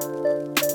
Música